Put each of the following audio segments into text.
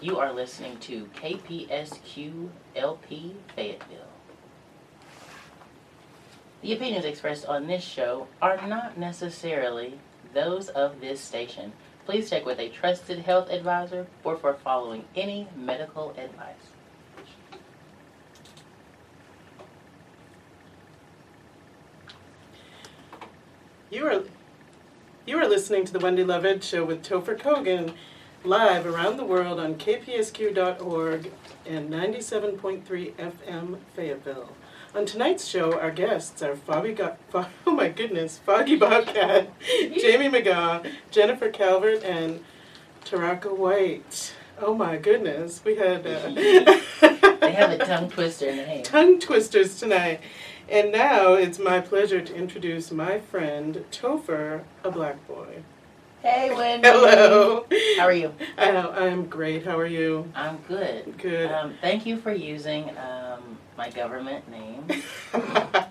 You are listening to KPSQ LP Fayetteville. The opinions expressed on this show are not necessarily those of this station. Please check with a trusted health advisor or for following any medical advice. You are you are listening to the Wendy Lovett Show with Topher Kogan, live around the world on kpsq.org and 97.3 FM Fayetteville. On tonight's show, our guests are Foggy, Go- Fo- oh my goodness, Foggy Bobcat, Jamey McGaugh, Jennifer Calvert, and Tairaca White. Oh my goodness, we had uh, They have a tongue twister name. tongue twisters tonight. And now it's my pleasure to introduce my friend Topher, a black boy. Hey, Wendy. Hello. How are you? I know, I'm great. How are you? I'm good. Good. Um, thank you for using um, my government name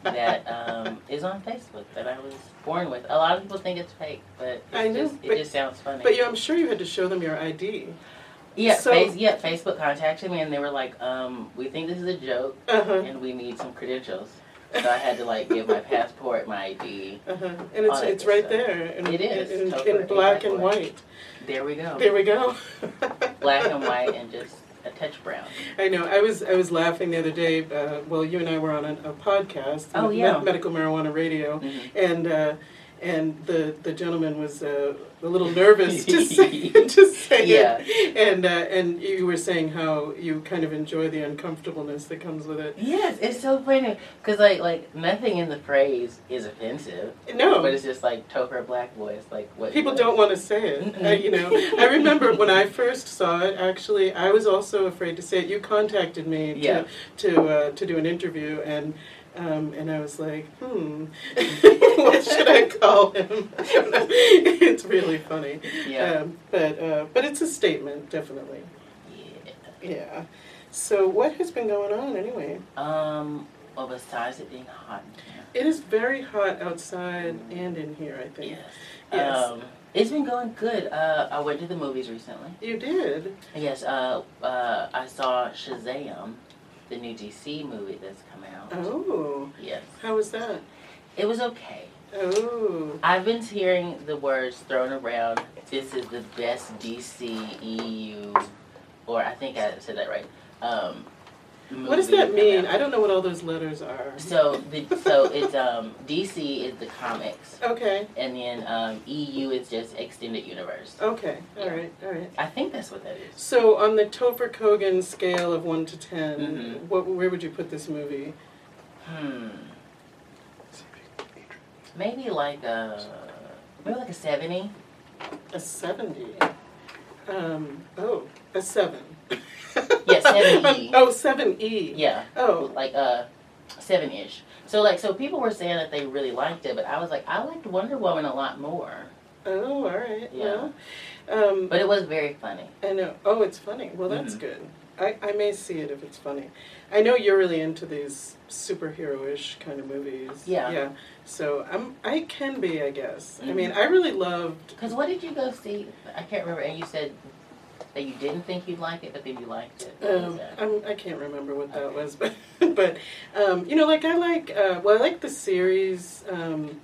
that um, is on Facebook that I was born with. A lot of people think it's fake, but it's I know, just, it but- just sounds funny. but you, I'm sure you had to show them your ID. yeah, so- face, yeah, Facebook contacted me and they were like, um, "We think this is a joke Uh-huh. and we need some credentials." So I had to like give my passport, my ID. Uh-huh. And it's it's right stuff. there. In, It is, In, in a black and white. There we go. There we go. Black and white and just a touch brown. I know. I was I was laughing the other day. Uh, well, you and I were on a, a podcast, Oh, yeah. Medical Marijuana Radio, Mhm. and uh, and the the gentleman was uh, a little nervous to say to say Yeah. it, and uh, and you were saying how you kind of enjoy the uncomfortableness that comes with it. Yes, it's so funny because like like nothing in the phrase is offensive, No, but it's just like Topher Black voice. Like what People what- don't want to say it. Uh, you know, I remember when I first saw it. Actually, I was also afraid to say it. You contacted me to Yeah. to uh, to do an interview, and um, and I was like, hmm, what should I call him? it's really funny. Yeah. Um, but uh, but it's a statement, definitely. yeah. Yeah. So what has been going on anyway? Um. Well, besides it being hot. It is very hot outside and in here. I think Yes. Yes. Um. It's been going good. Uh, I went to the movies recently. you did. Yes. Uh. Uh. I saw Shazam, the new DC movie that's come out. Oh, Yes. how was that? It was okay. Oh. I've been hearing the words thrown around. This is the best DC EU, or I think I said that right. Um, What does that mean? I don't know what all those letters are. So the so it's um DC is the comics, Okay, and then um, EU is just extended universe. okay, all Yeah. right, all right. I think that's what that is. So on the Topher Kogan scale of one to 10 Mhm. what where would you put this movie? Hmm. Maybe like a maybe like a seventy. A seventy. Um, oh, a seven. Yeah, 7E. oh, seven E. Yeah. Oh, like uh seven ish. So like so people were saying that they really liked it, but I was like I liked Wonder Woman a lot more. oh, all right. Yeah. Um, But it was very funny. I know. Oh, it's funny. Well, that's Mhm. good. I, I may see it if it's funny. I know you're really into these superhero-ish kind of movies. Yeah. Yeah. So I'm. I can be, I guess. I Mhm. mean, I really loved. Because what did you go see? I can't remember. And you said that you didn't think you'd like it, but then you liked it. Um. I'm, I can't remember what that Okay. was, but but um, you know, like I like. Uh, well, I like the series. Um,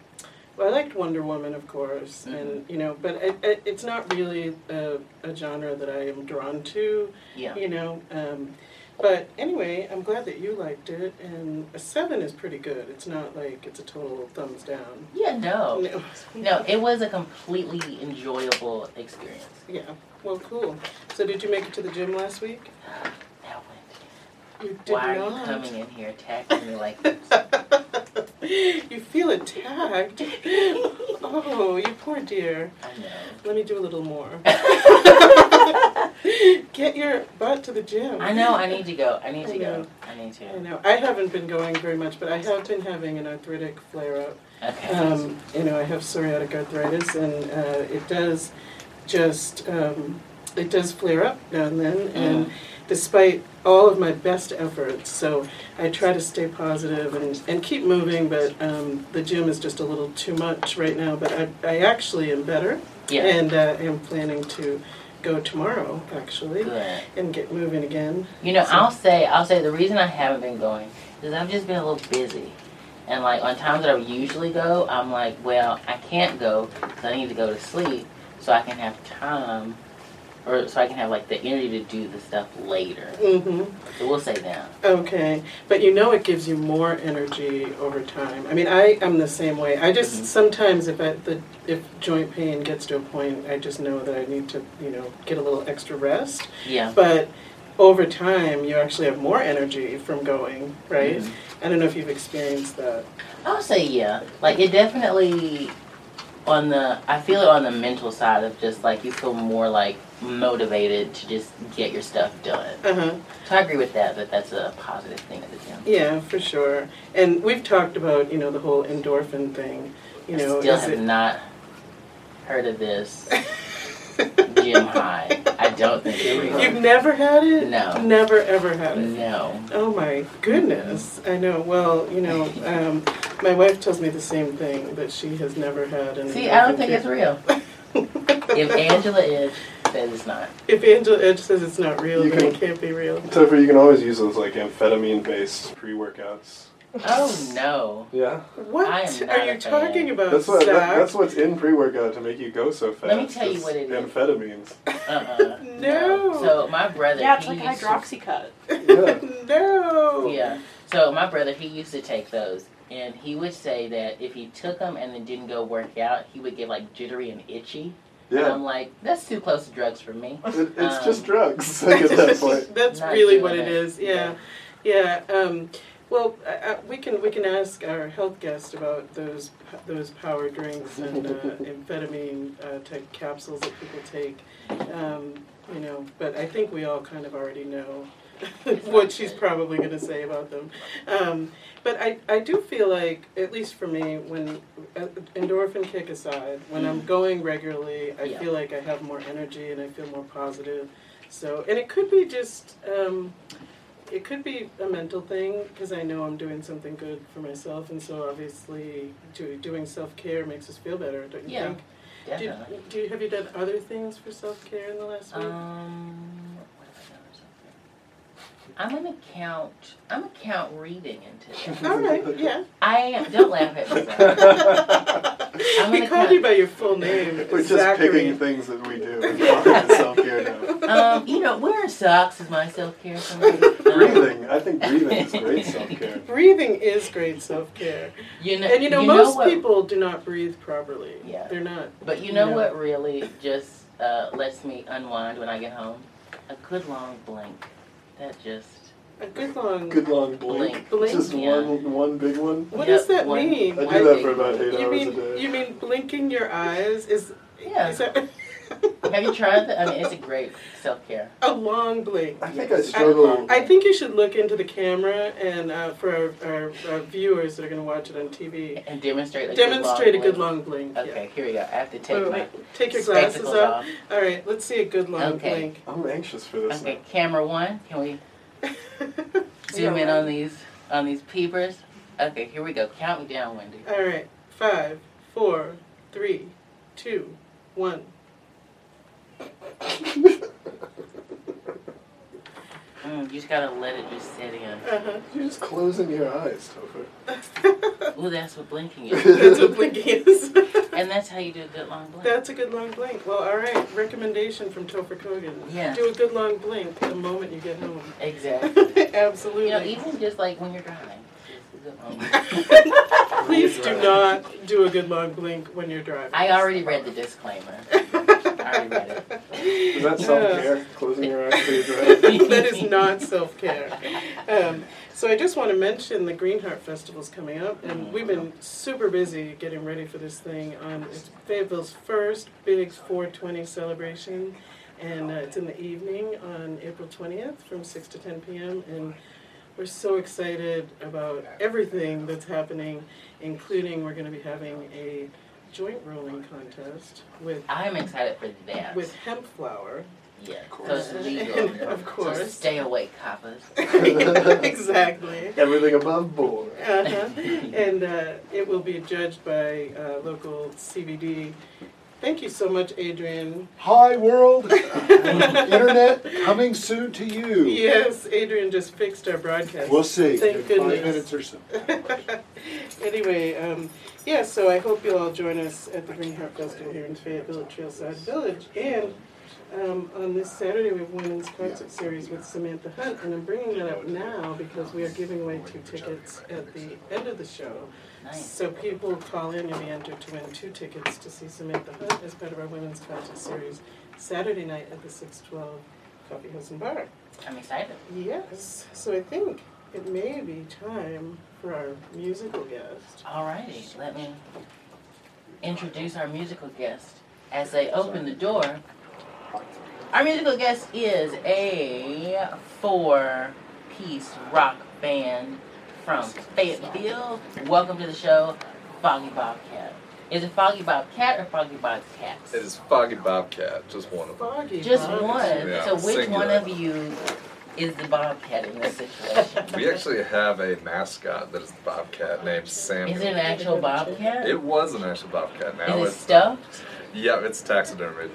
well, I liked Wonder Woman, of course, Mm-hmm. and you know, but it, it, it's not really a, a genre that I am drawn to. yeah. you know. Um, but anyway, I'm glad that you liked it, and a seven is pretty good. It's not like it's a total thumbs down. Yeah. No. No. No. It was a completely enjoyable experience. Yeah. Well, cool. So, did you make it to the gym last week? Wendy, You did why not. are you coming in here attacking me like this? you feel attacked. Oh, you poor dear. I know. Let me do a little more. Get your butt to the gym. I know. I need to go. I need I to go. I need to. I know. I haven't been going very much, but I have been having an arthritic flare up. Okay. Um, you know, I have psoriatic arthritis, and uh, it does just um, it does flare up now and then. And despite all of my best efforts, so I try to stay positive and, and keep moving. But um, the gym is just a little too much right now. But I, I actually am better, yeah. and uh, am planning to go tomorrow, actually, Good. and get moving again. You know, So- I'll say, I'll say the reason I haven't been going is I've just been a little busy. And like on times that I would usually go, I'm like, well, I can't go because I need to go to sleep so I can have time, or so I can have like the energy to do the stuff later. Mm-hmm. So we'll say that. Okay, but you know it gives you more energy over time. I mean, I am the same way. I just Mhm. sometimes if I, the if joint pain gets to a point, I just know that I need to you know get a little extra rest. Yeah. But over time, you actually have more energy from going, right? Mhm. I don't know if you've experienced that. I'll say yeah. Like it definitely on the I feel it on the mental side of just like you feel more like motivated to just get your stuff done. Huh. So I agree with that that that's a positive thing at the gym. Yeah, for sure. And we've talked about you know the whole endorphin thing. You know, I still is have it- not heard of this gym high. I don't think it's real. You've never had it? No. Never ever had it. No. Oh my goodness! I know. Well, you know, um, my wife tells me the same thing that she has never had. An See, I don't think it's real. If Angela Edge says it's not. if Angela Edge says it's not real, You then it can- can't be real. Topher, you can always use those like amphetamine-based pre-workouts. Oh no. Yeah, What I am not are you talking about, that's what that, that's what's in pre-workout to make you go so fast. Let me tell you what it is. Amphetamines. Uh-uh. No. So my brother. Yeah, it's he like used to- hydroxycut. Yeah. no. Yeah. So my brother, he used to take those, and he would say that if he took them and then didn't go work out, he would get like jittery and itchy. And Yeah, I'm like, that's too close to drugs for me. it, it's Um, just drugs. Like at that point. That's Not really what it it. is. Yeah, yeah. Um, well, uh, uh, we can we can ask our health guest about those those power drinks and uh, amphetamine uh, type capsules that people take. Um, you know, but I think we all kind of already know what she's probably going to say about them. Um, but I, I do feel like, at least for me, when uh, endorphin kick aside, when I'm going regularly, I Mm. Yeah. feel like I have more energy and I feel more positive. So, and it could be just, um, it could be a mental thing because I know I'm doing something good for myself, and so obviously, do, doing self care makes us feel better, don't you Yeah, think? Do, Definitely. do you, have you done other things for self care in the last week? Um, what have I done or something? I'm gonna count. I'm gonna count reading into that. All right, yeah. I am. Don't laugh at me. I'm we gonna called count- you by your full name, We're just picking things that we do as part of self-care now. Um, you know, wearing socks is my self care for me. Um, Breathing. I think breathing is great self-care. Breathing is great self care, You know, and you know most what, people do not breathe properly. Yeah. they're not. But you know Yeah. what really just uh, lets me unwind when I get home? A good long blink. That just. A good long. Good long blink. Blink, Just yeah. one one big one. What Yep, does that one- mean? I one do that for about eight You hours mean a day. you mean blinking your eyes is? Yeah. Is that Have you tried that? I mean, it's a great self care. a long blink? I think I struggle. I think you should look into the camera and uh, for our, our, our viewers that are going to watch it on TV, And demonstrate a demonstrate a good good long long blink. blink. Okay, here we go. I have to take Wait, my take your glasses off. off. All right, let's see a good long Okay. blink. I'm anxious for this. Okay, camera one. Can we Yeah, zoom in right. on these on these peepers? Okay, here we go. Count me down, Wendy. All right, five, four, three, two, one. Mm, you just gotta let it just sit in. Uh-huh. You're just closing your eyes, Topher. Ooh, that's what blinking is. That's what blinking is. and that's how you do a good long blink. That's a good long blink. Well, all right. Recommendation from Topher Kogan. Yeah. Do a good long blink the moment you get home. Exactly. Absolutely. You know, even just like when you're driving. just a good long. Please do not do a good long blink when you're driving. I already read the disclaimer. I already read it. Is that self-care? Closing your eyes till you drive? that is not self care. Um, so I just want to mention the Greenheart Festival is coming up, and we've been super busy getting ready for this thing. On it's Fayetteville's first big 420 celebration, and uh, it's in the evening on April 20th from 6 to 10 p.m. And we're so excited about everything that's happening, including we're going to be having a joint rolling contest with I'm excited for that. with hemp flour. yeah, Of so it's course. legal. Of So course. stay awake, coppers. exactly. Everything above board. Uh-huh. And uh, it will be judged by uh, local CBD Thank you so much, Adrian. Hi, world! Internet coming soon to you. Yes, Adrian just fixed our broadcast. We'll see Thank in goodness. five minutes or so. anyway, um, yeah, so I hope you'll all join us at the Green Heart Festival here in Fayetteville at Trailside Village. And um, on this Saturday, we have Women's Concert Series with Samantha Hunt. And I'm bringing that up now because we are giving away two tickets at the end of the show. Nice. So people call in and be entered to win two tickets to see Samantha Hunt as part of our Women's Concert Series Saturday night at the 612 Coffee House and Bar. I'm excited. Yes, so I think it may be time for our musical guest. Alrighty, let me introduce our musical guest as they open the door. Our musical guest is a four-piece rock band from Fayetteville. Welcome to the show, Foggy Bobcat. Is it Foggy Bobcat or Foggy Bobcat? It is Foggy Bobcat, just one of them. Foggy. Just Bob. one. Yeah, so which one of you is the Bobcat in this situation? We actually have a mascot that is the Bobcat named Samuel. Is it an actual Bobcat? It was an actual Bobcat. Now Is it it's stuffed? yeah, it's taxidermied.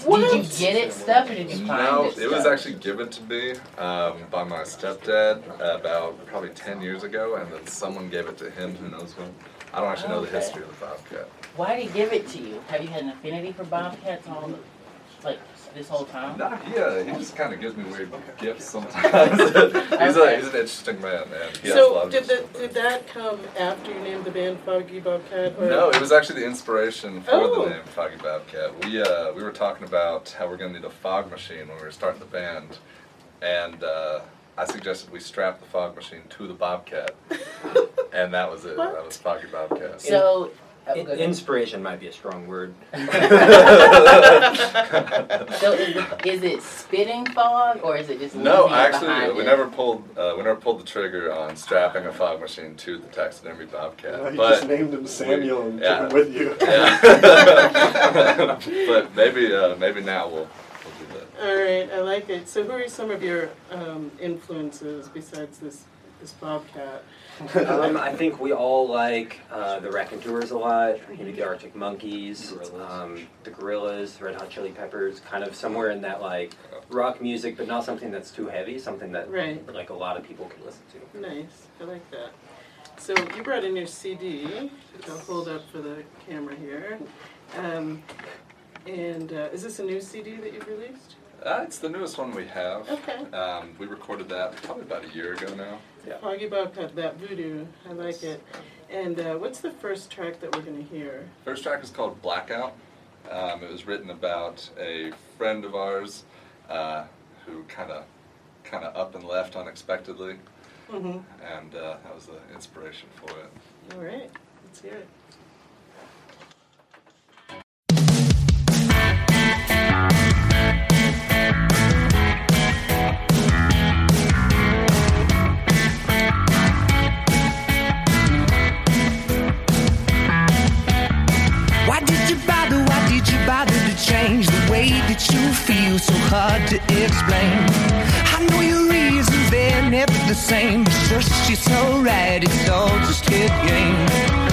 Did you get it stuffed or did you find it? No, it it was actually given to me um, by my stepdad about probably ten years ago, and then someone gave it to him. Who knows when? I don't actually know the history of the Bobcat. Why did he give it to you? Have you had an affinity for bobcats all the, like this whole time? Nah, yeah, he just kind of gives me weird gifts sometimes. he's, Okay. a, he's an interesting man, man. he has a lot So of did, the, interesting did that come after you named the band Foggy Bobcat? Or? No, it was actually the inspiration for Oh. the name Foggy Bobcat. We uh, we were talking about how we're gonna need a fog machine when we were starting the band, and uh, I suggested we strap the fog machine to the Bobcat, and that was it. That was Foggy Bobcat. So, In- go ahead. Inspiration might be a strong word. so is, it, is it spitting fog or is it just no, leaving it actually, behind we it? never pulled uh, we never pulled the trigger on strapping a fog machine to the taxidermy Bobcat. You but just named him Samuel and yeah. took him with you. yeah. but maybe uh, maybe now we'll we'll do that. All right, I like it. So who are some of your um, influences besides this this Bobcat? Um, I think we all like uh, the Raconteurs a lot, maybe the Arctic Monkeys, um, the Gorillaz, the Red Hot Chili Peppers, kind of somewhere in that like rock music, but not something that's too heavy, something that Right. like a lot of people can listen to. Nice, I like that. So you brought in your CD, which I'll hold up for the camera here. Um, and uh, is this a new CD that you've released? Uh, it's the newest one we have. Okay. Um, we recorded that probably about a year ago now. Yeah. Foggy Bobcat, that voodoo. I like it. And uh, what's the first track that we're going to hear? First track is called Blackout. Um, it was written about a friend of ours uh, who kind of kind of up and left unexpectedly, Mm-hmm. and uh, that was the inspiration for it. All right, let's hear it. Why did you bother? Why did you bother to change the way that you feel? So hard to explain. I know your reasons, they're never the same. But just you're so right, it's all just a game.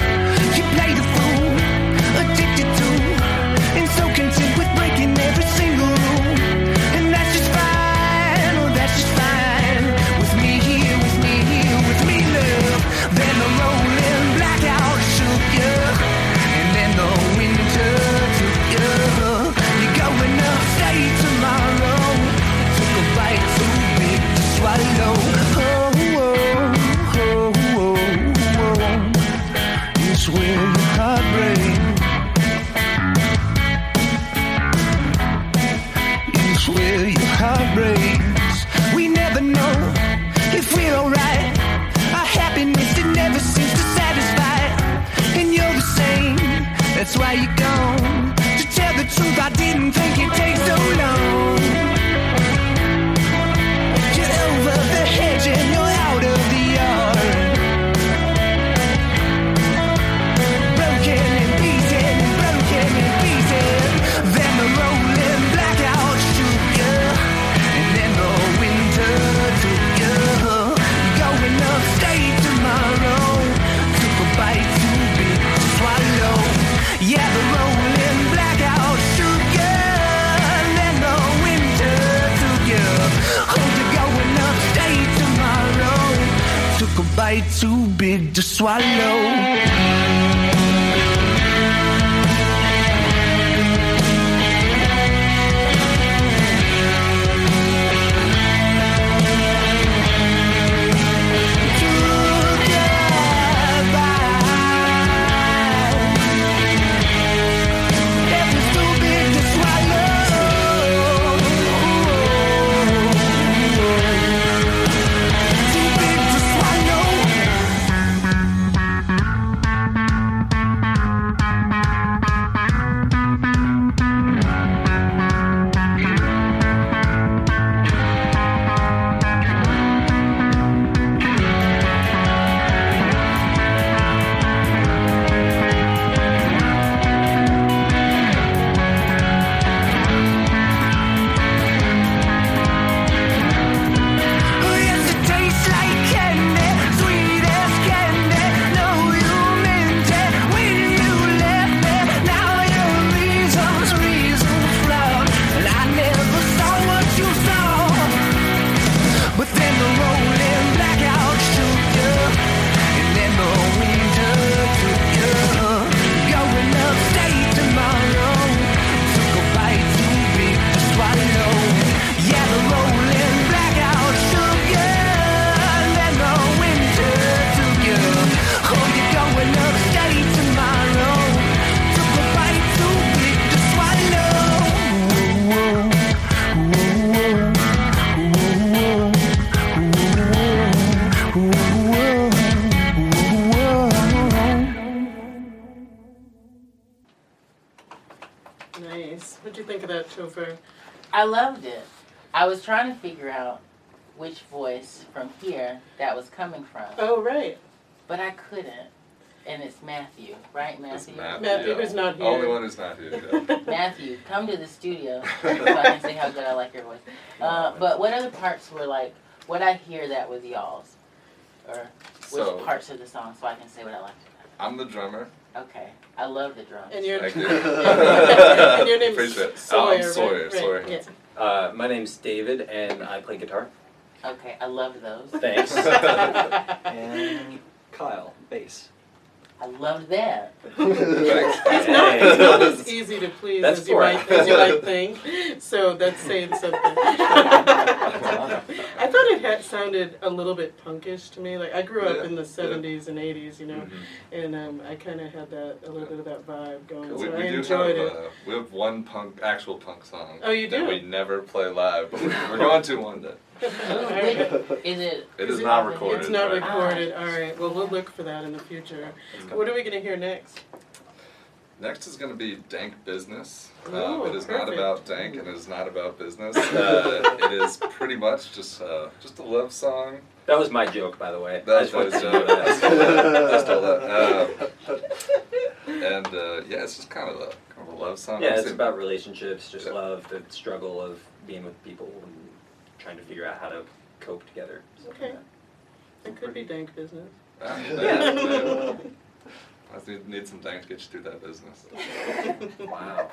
To swallow. Trying to figure out which voice from here that was coming from, Oh, right. but I couldn't. And it's Matthew, right, It's Matthew? Matthew. Matthew, yeah. who's not here. Only one who's not here. Yeah. Matthew, come to the studio so I can say how good I like your voice. Uh, but what other parts were like? What I hear that was y'all's, or which So- parts of the song, so I can say what I liked. I'm the drummer. Okay, I love the drums. And your Thank you. and your name's Appreciate it. Sawyer. Oh, I'm right? Sawyer, Right, Sawyer. yeah. Uh, my name's David, and I play guitar. Okay, I love those. Thanks. And Kyle, bass. I loved that. Thanks. He's not, he's not as easy to please That's as you, four. might, as you might think. So that's saying something. I thought it had sounded a little bit punkish to me. Like I grew up Yeah, in the yeah. '70s and '80s, you know, Mhm. and um, I kind of had that a little bit of that vibe going. We, so we I do enjoyed have it. uh, we have one punk actual punk song. Oh, you that do? we never play live, but we- we're going to one day. Ooh, wait, is it? It is is not on the- recorded. It's not right? recorded. All right. Well, we'll look for that in the future. What are we gonna hear next? Next is going to be Dank Business. Ooh, Um, it is not about dank and it is not about business. Uh, it is pretty much just uh, just a love song. That was my joke, by the way. I That, just that wanted is to uh, know I stole that. that. I stole that. Um, and uh, yeah, it's just kind of a kind of a love song. Yeah, it's Obviously, about relationships, just Yeah. love, the struggle of being with people and trying to figure out how to cope together. Okay. It could be dank business. Yeah. yeah. I need, need some dank to get you through that business. Wow.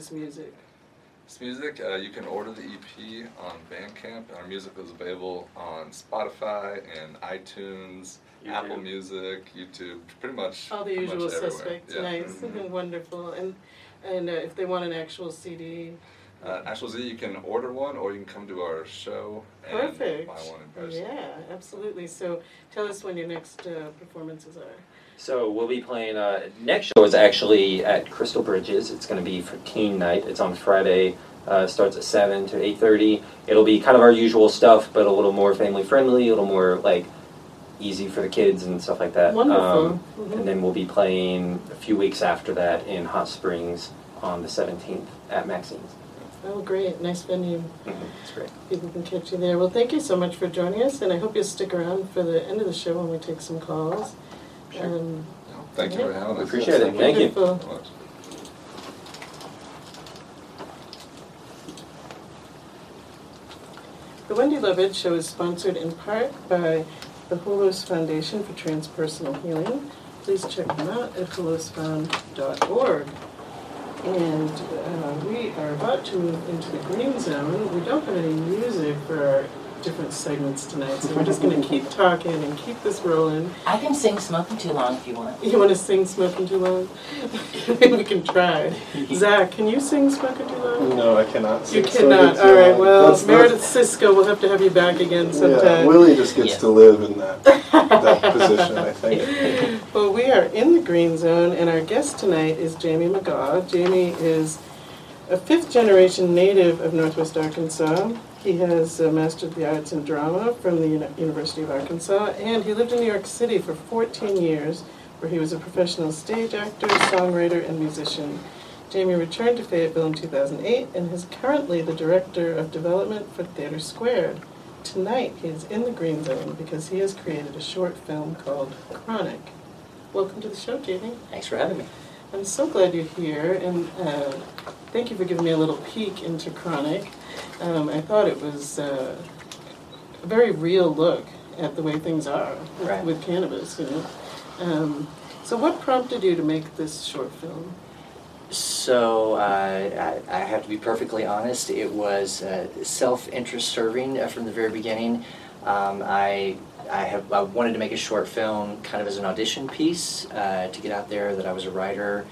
This music? This music, uh, you can order the EP on Bandcamp. Our music is available on Spotify and iTunes, Apple Music, YouTube, pretty much. All the usual suspects. Yeah. Nice, Mhm. wonderful. And and uh, if they want an actual CD, Uh, Actual Z, you can order one, or you can come to our show and perfect. buy one in person. Yeah, absolutely. So tell us when your next uh, performances are. So we'll be playing. Uh, next show is actually at Crystal Bridges. It's going to be for teen night. It's on Friday. Uh, starts at seven to eight thirty. It'll be kind of our usual stuff, but a little more family friendly, a little more like easy for the kids and stuff like that. Wonderful. Um, Mhm. and then we'll be playing a few weeks after that in Hot Springs on the seventeenth at Maxine's. Oh, great. Nice venue. It's great. People can catch you there. Well, thank you so much for joining us, and I hope you'll stick around for the end of the show when we take some calls. Sure. Um, Thank you for having us. Appreciate it. Thank you. wonderful. much. The Wendy Lovett Show is sponsored in part by the Holos Foundation for Transpersonal Healing. Please check them out at holosfound.org. And uh, we are about to move into the green zone. We don't have any music for our different segments tonight, so we're just going to keep talking and keep this rolling. I can sing "Smoking Too Long" if you want. You want to sing Smoking Too Long? we can try. Zach, can you sing Smoking Too Long? No, I cannot. You cannot. Smoking All right. Long. Well, That's- that's- Meredith Cisco, we'll have to have you back again Yeah, sometime. Willie just gets Yes. to live in that that position, I think. Well, we are in the green zone, and our guest tonight is Jamey McGaugh. Jamey is a fifth generation native of Northwest Arkansas. He has uh, mastered the arts in drama from the Uni- University of Arkansas, and he lived in New York City for 14 years, where he was a professional stage actor, songwriter, and musician. Jamey returned to Fayetteville in 2008 and is currently the director of development for TheatreSquared. Tonight, he is in the green zone because he has created a short film called Chronic. Welcome to the show, Jamey. Thanks for having me. I'm so glad you're here, and uh, thank you for giving me a little peek into Chronic. Um, I thought it was uh, a very real look at the way things are with, Right. with cannabis, you know. Um, so, what prompted you to make this short film? So uh, I, I have to be perfectly honest. It was uh, self-interest serving uh, from the very beginning. Um, I I have I wanted to make a short film, kind of as an audition piece, uh, to get out there that I was a writer.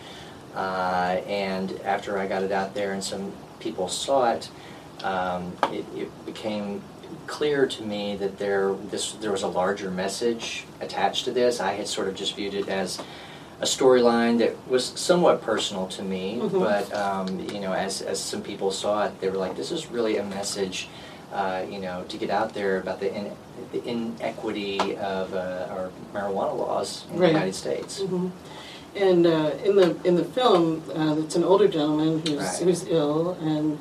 Uh, and after I got it out there and some people saw it, um, it, it became clear to me that there this there was a larger message attached to this. I had sort of just viewed it as a storyline that was somewhat personal to me, Mhm. but um, you know, as as some people saw it, they were like, "This is really a message." Uh, you know, to get out there about the, in, the inequity of uh, our marijuana laws in Right. the United States. hmm And uh, in the in the film, uh, it's an older gentleman who's Right. who's ill and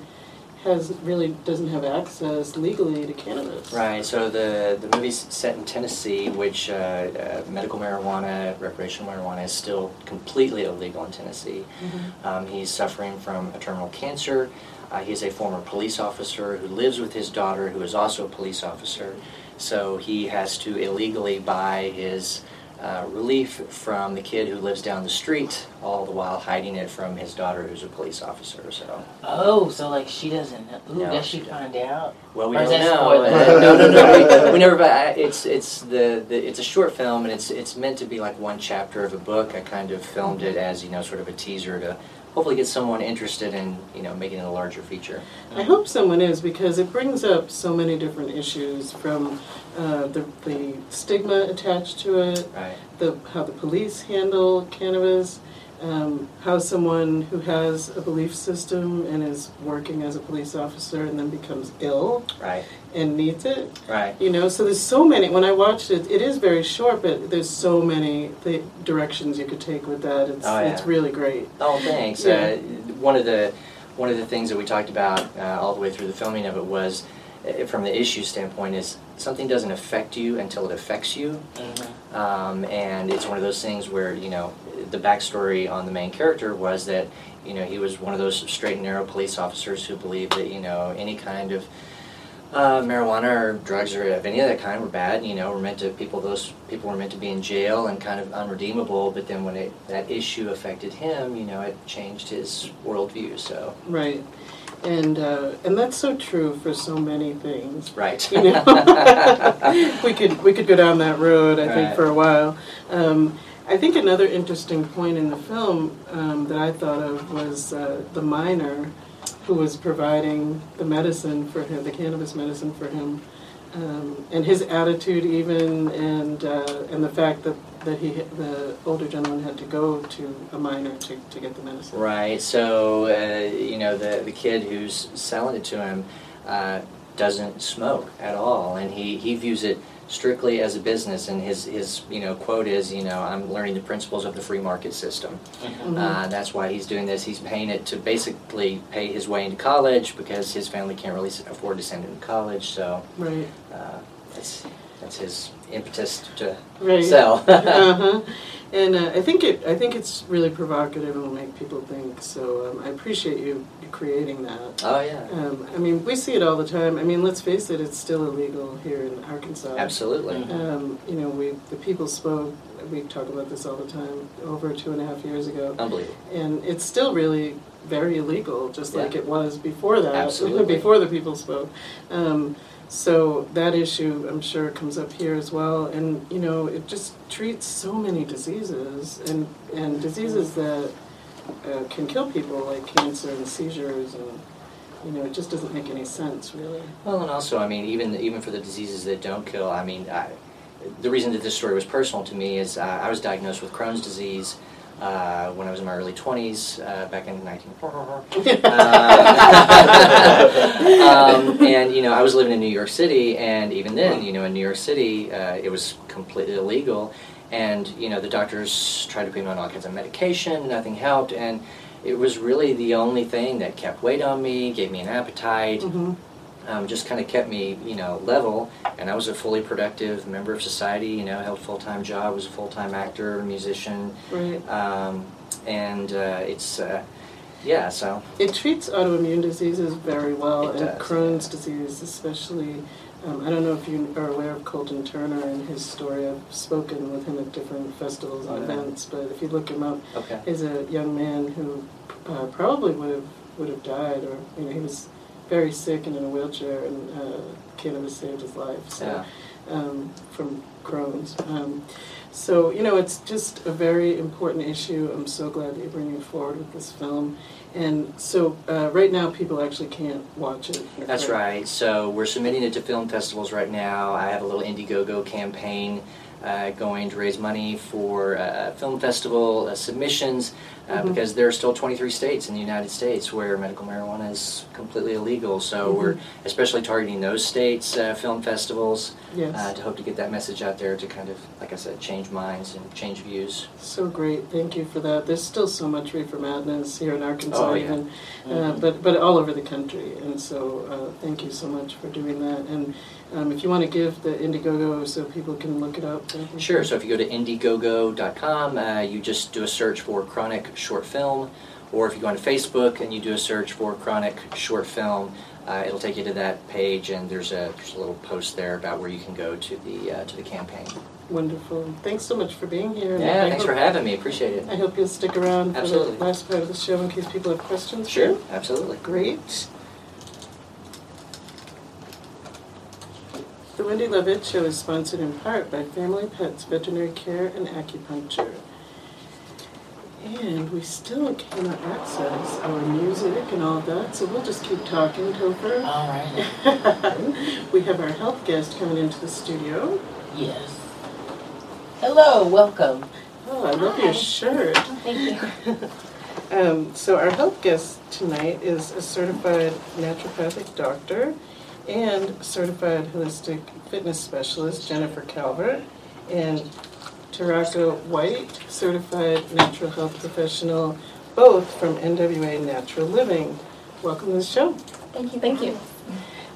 has really doesn't have access legally to cannabis. Right. So the the movie's set in Tennessee, which uh, uh, medical marijuana, recreational marijuana, is still completely illegal in Tennessee. Mhm. Um, he's suffering from a terminal cancer. Uh, he's a former police officer who lives with his daughter, who is also a police officer. So he has to illegally buy his uh, relief from the kid who lives down the street, all the while hiding it from his daughter, who's a police officer. So, Oh, so like she doesn't know. Ooh, No, does she she find out? well, we Or don't know. Uh, no, no, no. We, we never. But I- it's it's the, the it's a short film, and it's it's meant to be like one chapter of a book. I kind of filmed it as you know, sort of a teaser to hopefully get someone interested in you know making it a larger feature. I hope someone is because it brings up so many different issues from uh, the, the stigma attached to it, Right. the how the police handle cannabis, um, how someone who has a belief system and is working as a police officer and then becomes ill Right. and needs it. Right. You know, so there's so many. When I watched it, it is very short, but there's so many th- directions you could take with that. It's Oh, yeah. it's really great. Oh, thanks. Yeah. Uh, one of the one of the things that we talked about uh, all the way through the filming of it was, uh, from the issue standpoint, is something doesn't affect you until it affects you. Mhm. Um, and it's one of those things where you know the backstory on the main character was that you know he was one of those straight and narrow police officers who believed that you know any kind of Uh, marijuana or drugs or of any other kind were bad. You know, were meant to people. Those people were meant to be in jail and kind of unredeemable. But then when it, that issue affected him, you know, it changed his worldview. So Right. And, uh, and that's so true for so many things. right. You know? we could we could go down that road, I think, for a while. Um, I think another interesting point in the film um, that I thought of was uh, the miner who was providing the medicine for him, the cannabis medicine for him, um, and his attitude even, and uh, and the fact that that he the older gentleman had to go to a miner to, to get the medicine. Right. So uh, you know the the kid who's selling it to him uh, doesn't smoke at all, and he, he views it strictly as a business. And his his you know quote is you know I'm learning the principles of the free market system. Mhm. Uh, that's why he's doing this. He's paying it to basically pay his way into college because his family can't really afford to send him to college. So Right. uh, that's that's his impetus to Right. sell. uh-huh. And uh, I think it. I think it's really provocative and will make people think. So um, I appreciate you creating that. oh yeah. Um, I mean, we see it all the time. I mean, let's face it; it's still illegal here in Arkansas. Absolutely. Um, you know, we the people spoke. We talk about this all the time. Over two and a half years ago, Unbelievable. and it's still really very illegal, just like it was before that. Absolutely. before the people spoke. So that issue, I'm sure, comes up here as well. And you know, it just treats so many diseases and and diseases that uh, can kill people, like cancer and seizures, and you know, it just doesn't make any sense, really. Well, and also, I mean, even even for the diseases that don't kill, I mean, I, the reason that this story was personal to me is uh, I was diagnosed with Crohn's disease uh, when I was in my early 20s, uh, back in 19. Uh, um, and you know, I was living in New York City, and even then, you know, in New York City, uh, it was completely illegal. And you know, the doctors tried to put me on all kinds of medication, nothing helped, and it was really the only thing that kept weight on me, gave me an appetite hmm um, just kind of kept me, you know, level. And I was a fully productive member of society. You know, held a full time job, was a full time actor, musician, Right. um, and uh, it's uh, yeah. So It treats autoimmune diseases very well, It and does, Crohn's disease especially. Um, I don't know if you are aware of Colton Turner and his story. I've spoken with him at different festivals and Oh, yeah. events, but if you look him up, okay, he's a young man who uh, probably would have would have died, or you know, he was very sick and in a wheelchair, and uh, cannabis saved his life. So yeah, um, from Crohn's. Um, so, you know, it's just a very important issue. I'm so glad that you're bringing it forward with this film. And so, uh, right now, people actually can't watch it. that's right. So we're submitting it to film festivals right now. I have a little Indiegogo campaign. Uh, going to raise money for uh, film festival uh, submissions uh, Mhm. because there are still 23 states in the United States where medical marijuana is completely illegal. So we're especially targeting those states, uh, film festivals, Yes. uh, to hope to get that message out there to kind of, like I said, change minds and change views. So great, thank you for that. There's still so much reefer madness here in Arkansas, Oh, yeah. even, uh, Mhm. but but all over the country. And so, uh, thank you so much for doing that. And um, if you want to give the Indiegogo so people can look it up. Sure, so if you go to indiegogo.com, uh, you just do a search for Chronic Short Film, or if you go on Facebook and you do a search for Chronic Short Film, uh, it'll take you to that page, and there's a, there's a little post there about where you can go to the uh, to the campaign. Wonderful. Thanks so much for being here. Yeah, I thanks hope- for having me. Appreciate it. I hope you'll stick around for Absolutely. the last part of the show in case people have questions. for Sure, absolutely. Great. The Wendy Lovett Show is sponsored in part by Family Pets Veterinary Care and Acupuncture. And we still cannot access our music and all that, so we'll just keep talking, Topher. All right. we have our health guest coming into the studio. Yes. Hello, welcome. Oh, I love your Hi. shirt. Thank you. Um, so our health guest tonight is a certified naturopathic doctor and certified holistic fitness specialist Jennifer Calvert and Tairaca White, certified natural health professional, both from NWA Natural Living. Welcome to the show. Thank you. Thank you.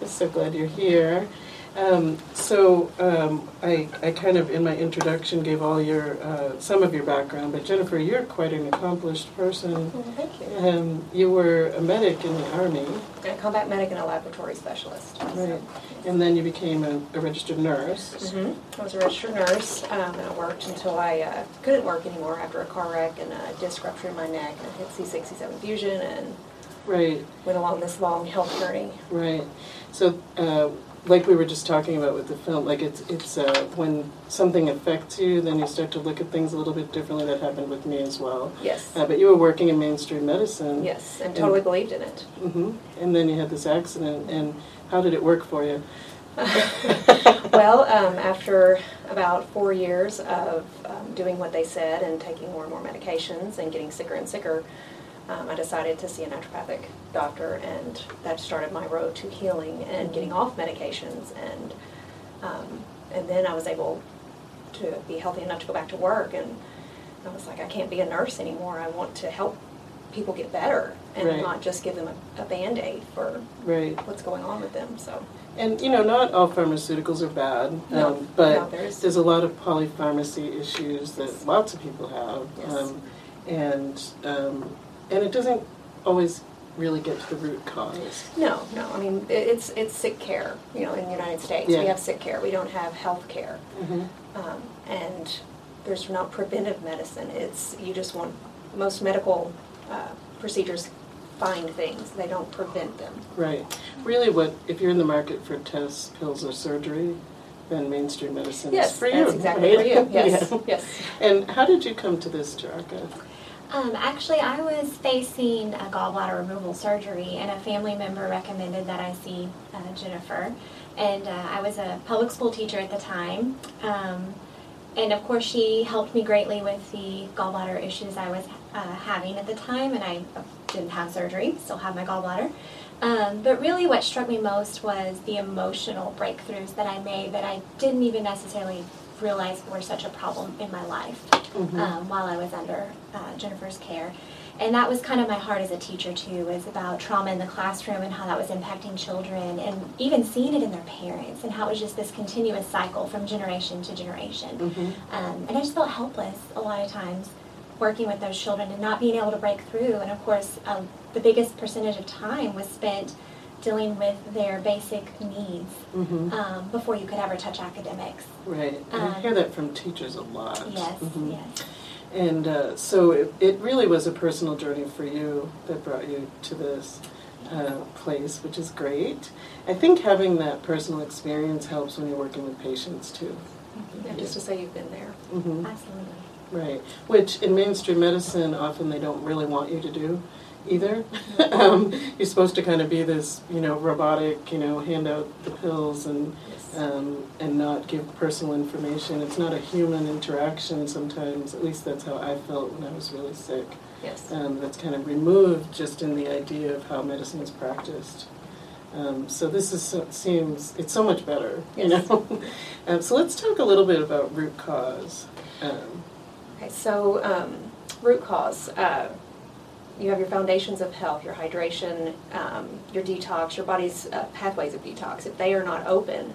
I'm so glad you're here. Um, so um, I, I kind of in my introduction gave all your uh, some of your background, but Jennifer, you're quite an accomplished person. Well, thank you. Um, you were a medic in the army, A combat medic and a laboratory specialist. right? And then you became a, a registered nurse. hmm I was a registered nurse, um, and I worked until I uh, couldn't work anymore after a car wreck and a disc rupture in my neck and I hit C6, C7 fusion and Right, went along this long health journey. right. So, uh, like we were just talking about with the film, like it's it's uh, when something affects you, then you start to look at things a little bit differently. That happened with me as well. Yes. Uh, but you were working in mainstream medicine. Yes, and totally believed in it. Mm-hmm. And then you had this accident, and how did it work for you? well, um, after about four years of um, doing what they said and taking more and more medications and getting sicker and sicker, um, I decided to see a naturopathic doctor, and that started my road to healing and getting off medications. And um, and then I was able to be healthy enough to go back to work. And I was like, I can't be a nurse anymore. I want to help people get better and Right. not just give them a, a band aid for Right. what's going on with them. So. And you know, not all pharmaceuticals are bad, No, um, but no, there's a lot of polypharmacy issues that lots of people have, Yes. um, and um, and it doesn't always really get to the root cause. No, no. I mean, it- it's it's sick care. You know, in the United States, Yeah. we have sick care. We don't have health care, Mm-hmm. um, and there's not preventive medicine. It's you just want most medical uh, procedures find things. They don't prevent them. Right. Really, what if you're in the market for tests, pills, or surgery, then mainstream medicine yes, is for you. that's exactly right? for you. Yes, Yeah. yes. And how did you come to this, Tairaca? Um, actually, I was facing a gallbladder removal surgery, and a family member recommended that I see uh, Jennifer. And uh, I was a public school teacher at the time. Um, and of course, she helped me greatly with the gallbladder issues I was uh, having at the time, and I didn't have surgery, still have my gallbladder. Um, but really, what struck me most was the emotional breakthroughs that I made that I didn't even necessarily realize were such a problem in my life um, while I was under uh, Jennifer's care. And that was kind of my heart as a teacher too, was about trauma in the classroom and how that was impacting children and even seeing it in their parents and how it was just this continuous cycle from generation to generation. Um, and I just felt helpless a lot of times working with those children and not being able to break through. And of course, um, the biggest percentage of time was spent dealing with their basic needs Mm-hmm. um, before you could ever touch academics. Right. And I Um, hear that from teachers a lot. Yes, Mhm. yes. And uh, so it, it really was a personal journey for you that brought you to this uh, place, which is great. I think having that personal experience helps when you're working with patients too. And just to say you've been there. hmm Absolutely. Right. Which in mainstream medicine, often they don't really want you to do either. um, you're supposed to kind of be this, you know, robotic, you know, hand out the pills and um, and not give personal information. It's not a human interaction sometimes. At least that's how I felt when I was really sick. Yes. Um, that's kind of removed just in the idea of how medicine is practiced. Um, so this is so, seems it's so much better, you know. um, so let's talk a little bit about root cause. Um, Okay, so um, root cause. Uh, you have your foundations of health, your hydration, um, your detox, your body's uh, pathways of detox. If they are not open,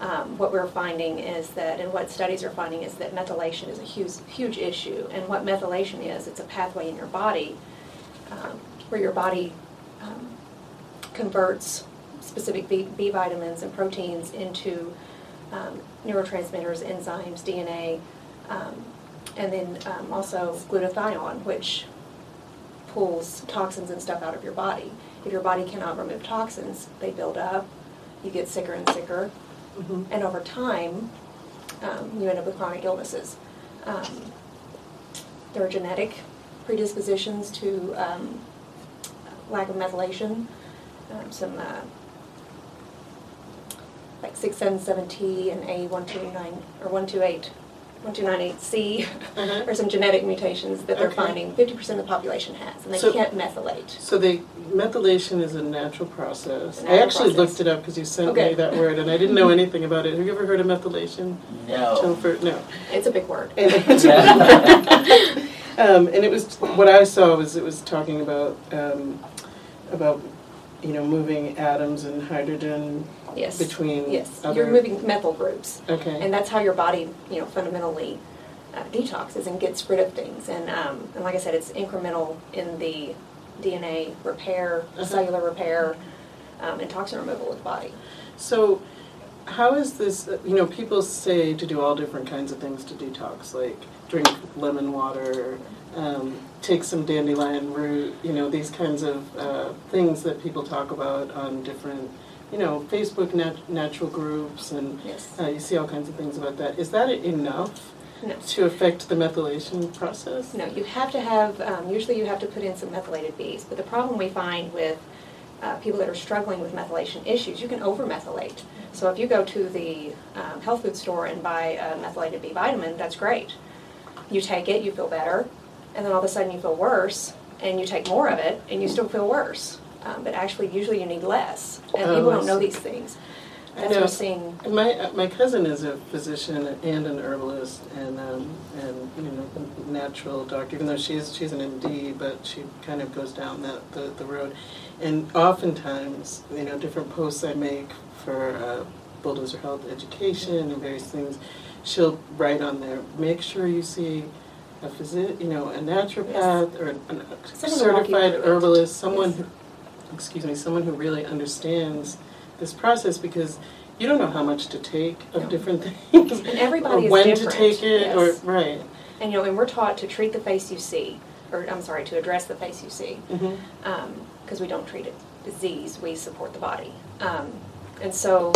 um, what we're finding is that, and what studies are finding is that methylation is a huge, huge issue. And what methylation is, it's a pathway in your body um, where your body um, converts specific B, B vitamins and proteins into um, neurotransmitters, enzymes, DNA, um, and then also glutathione, which pulls toxins and stuff out of your body. If your body cannot remove toxins, they build up, you get sicker and sicker, mhm. and over time, um, you end up with chronic illnesses. Um, there are genetic predispositions to um, lack of methylation, um, some uh, like 677T and A129 or 128. 1298C Uh-huh. or some genetic mutations that they're Okay. finding 50% of the population has, and they So- can't methylate. So the methylation is a natural process. It's a I natural actually process. looked it up because you sent Okay. me that word, and I didn't know anything about it. Have you ever heard of methylation? No. Topher? No. It's a big word. And, um, and it was what I saw was it was talking about um, about you know, moving atoms and hydrogen Yes. between Yes, other. you're moving methyl groups. Okay. And that's how your body, you know, fundamentally uh, detoxes and gets rid of things. And, um, and like I said, it's incremental in the DNA repair, Uh-huh. cellular repair, um, and toxin removal of the body. So, how is this? You know, people say to do all different kinds of things to detox, like drink lemon water, um, take some dandelion root. You know, these kinds of uh, things that people talk about on different, you know, Facebook nat- natural groups, and Yes. uh, you see all kinds of things about that. Is that enough No. to affect the methylation process? No, you have to have, um, usually you have to put in some methylated Bs. But the problem we find with uh, people that are struggling with methylation issues, you can over-methylate. So if you go to the um, health food store and buy a methylated B vitamin, that's great. You take it, you feel better, and then all of a sudden you feel worse, and you take more of it, and you still feel worse. Um, but actually, usually you need less, and Oh, people don't know these things. I know. seeing. My my cousin is a physician and an herbalist and um, and you know natural doctor. Even though she's she's an MD, but she kind of goes down that the, the road. And oftentimes, you know, different posts I make for uh, Bulldozer Health Education and various things, she'll write on there. Make sure you see a physi- you know, a naturopath or an, a Someone to walk certified herbalist, someone Yes. who, excuse me, someone who really understands this process because you don't know how much to take of No. different things. And everybody or is when different, to take it yes. or right. And you know, and we're taught to treat the face you see, or I'm sorry, to address the face you see. hmm because we don't treat it disease, we support the body. Um, and so,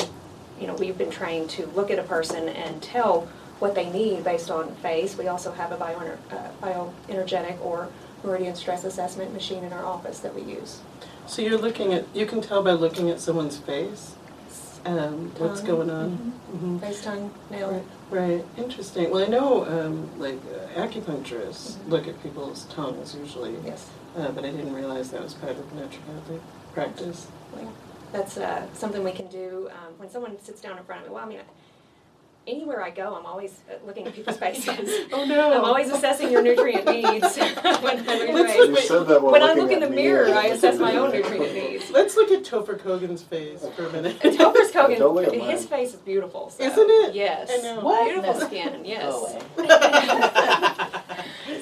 you know, we've been trained to look at a person and tell what they need based on face. We also have a uh, bioenergetic or meridian stress assessment machine in our office that we use. So you're looking at you can tell by looking at someone's face um, what's going on. hmm Face, tongue, nail. Right, right, interesting. Well, I know um, like uh, acupuncturists look at people's tongues usually, Yes. uh, but I didn't realize that was part of naturopathic practice. Well, That's uh, something we can do um, when someone sits down in front of me. Well, I mean, anywhere I go, I'm always uh, looking at people's faces. Oh no! I'm always assessing your nutrient needs. when I'm look- You said that while when I look in at the me. mirror, I assess my own nutrient needs. Let's look at Topher Kogan's face for a minute. Topher Topher's Kogan, Don't look at his face is beautiful. so- Isn't it? Yes. I know. What? Beautiful No. skin, yes. Go away.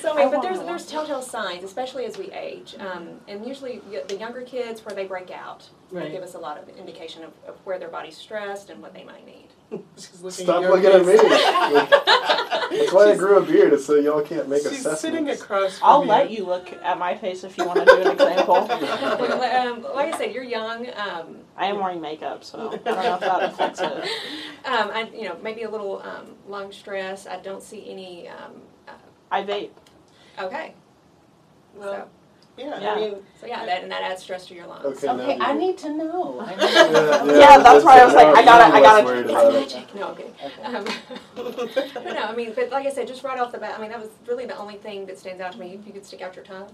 So, I but there's there's telltale signs, especially as we age, um, and usually the younger kids where they break out, they Right. give us a lot of indication of, of where their body's stressed and what they might need. She's looking Stop at your looking at me. face. That's why I grew a beard, is so y'all can't make She's sitting assessments. across from I'll you. let you look at my face if you want to do an example. Um, like I said, you're young. Um, I am wearing makeup, so I don't know if that affects it. um, I, you know, maybe a little um, lung stress. I don't see any. Um, I vape. uh, okay. Well, yeah, Yeah. I mean, So, so yeah, that and that adds stress to your lungs. Okay, Okay, now I need to know. I need to Yeah, know. Yeah, that's why I was like, I gotta- I gotta- less worried It's about it. magic. No, I'm. Okay. Um, no, I mean, but like I said, just right off the bat, I mean, that was really the only thing that stands out to me. If you could stick out your tongue.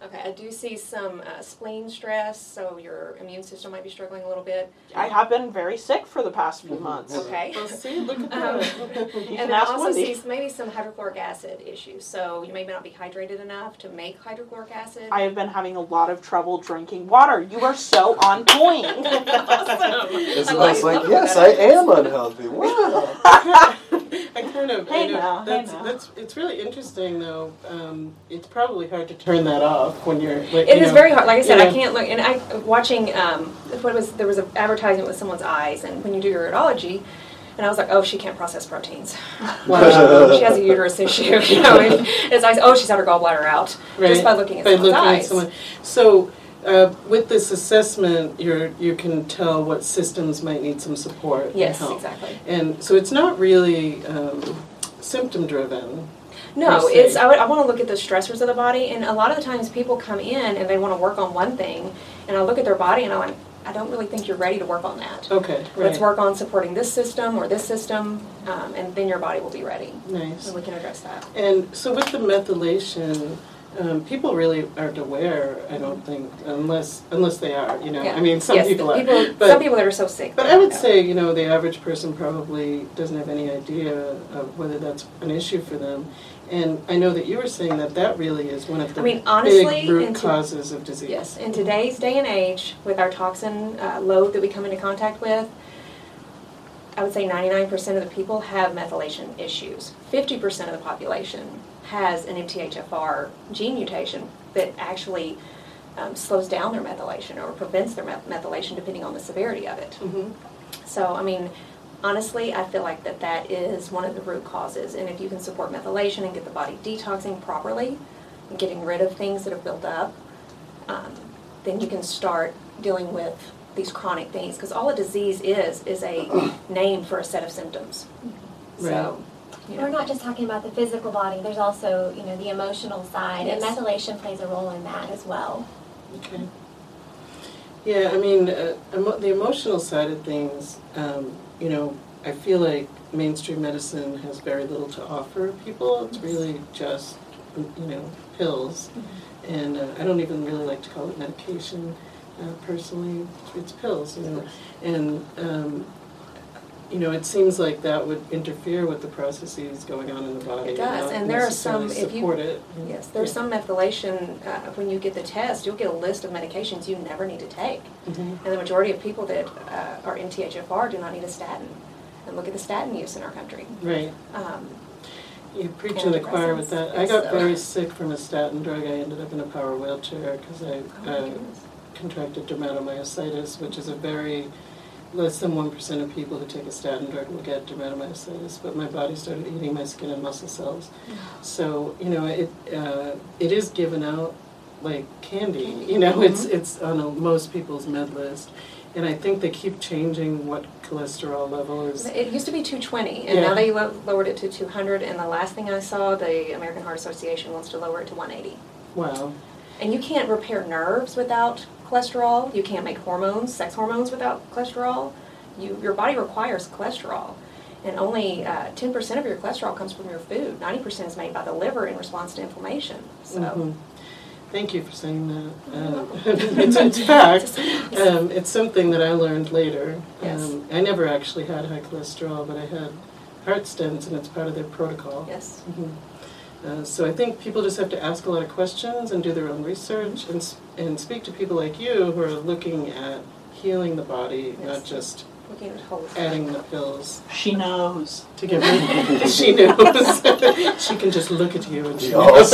Yeah. Okay, I do see some uh, spleen stress, so your immune system might be struggling a little bit. I have been very sick for the past few months. Okay. well, see, look at Um, that. You and I also Wendy. see maybe some hydrochloric acid issues. So you may not be hydrated enough to make hydrochloric acid. I have been having a lot of trouble drinking water. You are so on point. awesome. Isabel's like, yes, I am unhealthy. Wow. I kind of. Hey I know, now, hey that's, now. that's it's really interesting though. Um, it's probably hard to turn that off when you're. Like, It you is know, very hard. Like I said, I can't look. And I watching um, what was there was an advertisement with someone's eyes, and when you do your urology, and I was like, oh, she can't process proteins. Wow. she has a uterus issue. You know, it's like, oh, she's had her gallbladder out just by looking at By someone's looking at someone. So. Uh, with this assessment, you're you can tell what systems might need some support. and Yes, help. exactly. And so it's not really um, symptom driven. No, it's I, would- I want to look at the stressors of the body, and a lot of the times people come in and they want to work on one thing, and I look at their body and I'm like, I don't really think you're ready to work on that. Okay, right. Let's work on supporting this system or this system, um, and then your body will be ready, Nice. and we can address that. And so with the methylation, um, people really aren't aware. I don't think, unless unless they are. You know, Yeah. I mean, some Yes, people are. people- but, some people that are so sick. But I would know. say, you know, the average person probably doesn't have any idea of whether that's an issue for them. And I know that you were saying that that really is one of the I mean, honestly, big root to- causes of disease. Yes, in today's day and age, with our toxin uh, load that we come into contact with, I would say 99% of the people have methylation issues. 50% of the population has an MTHFR gene mutation that actually um, slows down their methylation or prevents their meth- methylation depending on the severity of it. Mhm. So, I mean, honestly, I feel like that that is one of the root causes. And if you can support methylation and get the body detoxing properly and getting rid of things that have built up, um, then you can start dealing with these chronic things. Because all a disease is, is a name for a set of symptoms. So, you know. We're not just talking about the physical body, there's also, you know, the emotional side, and methylation plays a role in that as well. Okay. Yeah, I mean, uh, emo- the emotional side of things, um, you know, I feel like mainstream medicine has very little to offer people. It's really just, you know, pills. And uh, I don't even really like to call it medication uh, personally. It's pills, you know. And, um, you know, it seems like that would interfere with the processes going on in the body. It does, and there are some, if you. It. Yes, there's some methylation, uh, when you get the test, you'll get a list of medications you never need to take. Mhm. And the majority of people that uh, are MTHFR do not need a statin. And look at the statin use in our country. Right. Um, You preach in the choir with that. I got so- very sick from a statin drug. I ended up in a power wheelchair because I oh uh. Contracted dermatomyositis, which is a very less than one percent of people who take a statin drug will get dermatomyositis. But my body started eating my skin and muscle cells. So you know, it uh, it is given out like candy. You know, it's it's on a, most people's med list. And I think they keep changing what cholesterol level is. It used to be 220, and Yeah. now they lo- lowered it to 200. And the last thing I saw, the American Heart Association wants to lower it to 180. Wow. And you can't repair nerves without cholesterol. You can't make hormones, sex hormones, without cholesterol. You, your body requires cholesterol. And only uh, 10% of your cholesterol comes from your food. 90% is made by the liver in response to inflammation. So, Mhm. Thank you for saying that. Uh, it's, it's fact. Um, it's something that I learned later. Yes. Um, I never actually had high cholesterol, but I had heart stents, and it's part of their protocol. yes. Mhm. Uh, so I think people just have to ask a lot of questions and do their own research and and speak to people like you who are looking at healing the body, not just Looking at holistic. adding the pills She knows. to get rid. she knows. she can just look at you and she We all knows.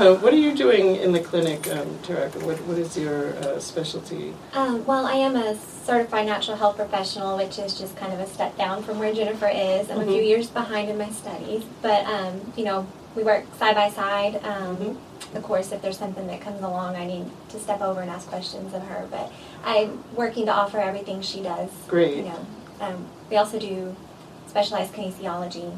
Uh, what are you doing in the clinic, um, Tairaca? What, what is your uh, specialty? Um, well, I am a certified natural health professional, which is just kind of a step down from where Jennifer is. I'm a few Mhm. years behind in my studies, but um, you know, we work side by side. Um, Mhm. Of course, if there's something that comes along, I need to step over and ask questions of her. But I'm working to offer everything she does. Great. You know, um, we also do specialized kinesiology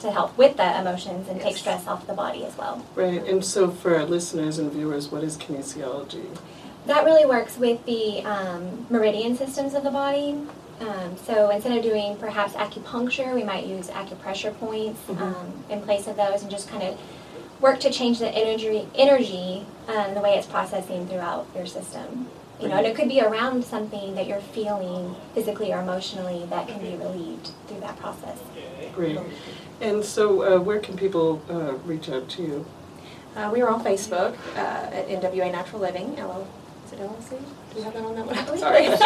to help with the emotions and take stress off the body as well. Right, and so for our listeners and viewers, what is kinesiology? That really works with the um, meridian systems of the body. Um, so instead of doing perhaps acupuncture, we might use acupressure points Mhm. um, in place of those and just kind of work to change the energy, energy um, the way it's processing throughout your system. You know, and it could be around something that you're feeling physically or emotionally that can be relieved through that process. Great. And so uh, where can people uh, reach out to you? Uh, we are on Facebook uh, at NWA Natural Living. LL, is it LLC? Do you have that on that one? Sorry.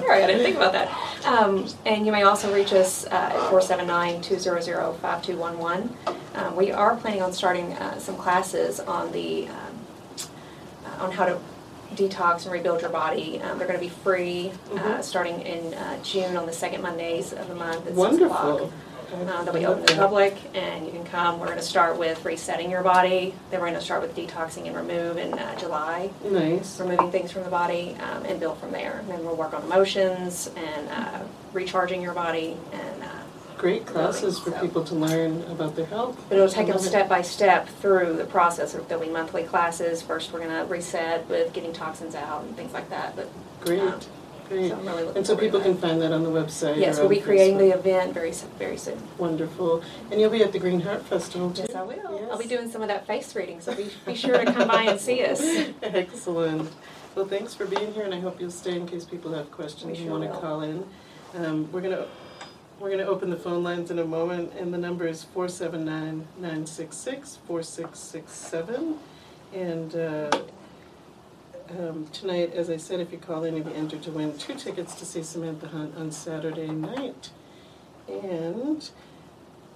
Sorry, I didn't think about that. Um, and you may also reach us uh, at 479-200-5211. Um, we are planning on starting uh, some classes on the um, on how to detox and rebuild your body. Um, they're going to be free uh, Mhm. starting in uh, June on the second Mondays of the month at 6 o'clock. Wonderful. Uh, they'll be open to the public, and you can come. We're going to start with resetting your body. Then we're going to start with detoxing and remove in uh, July, Nice. removing things from the body, um, and build from there. And then we'll work on emotions and uh, recharging your body. And uh, Great classes for people to learn about their health. but it'll take them step by step through the process of doing monthly classes. First, we're going to reset with getting toxins out and things like that. But um, great. So I'm really looking And so forward to people that. can find that on the website. Yes, or we'll be creating the event very, s- very soon. Wonderful. And you'll be at the Green Heart Festival too? Yes, I will. I'll be Yes. doing some of that face reading, so be, be sure to come by and see us. Excellent. Well, thanks for being here, and I hope you'll stay in case people have questions We sure want to will. call in. Um, we're gonna we're gonna open the phone lines in a moment, and the number is four seven nine nine six six four six six seven. And uh, um, tonight, as I said, if you call in, you'll be entered to win two tickets to see Samantha Hunt on Saturday night. And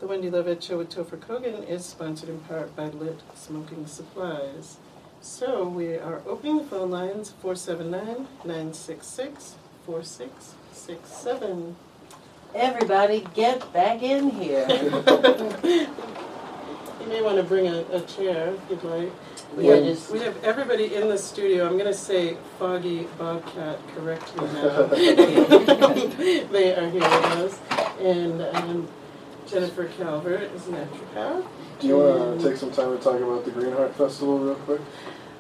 the Wendy Lovett Show with Topher Kogan is sponsored in part by Lit Smoking Supplies. So we are opening the phone lines 479 966 4667. Everybody get back in here. You may want to bring a, a chair if you'd like. We Yeah, have, just- we have everybody in the studio. I'm going to say Foggy Bobcat correctly now. they are here with us. And um, Jennifer Calvert is an naturopath. Do you want to take some time to talk about the Greenheart Festival real quick?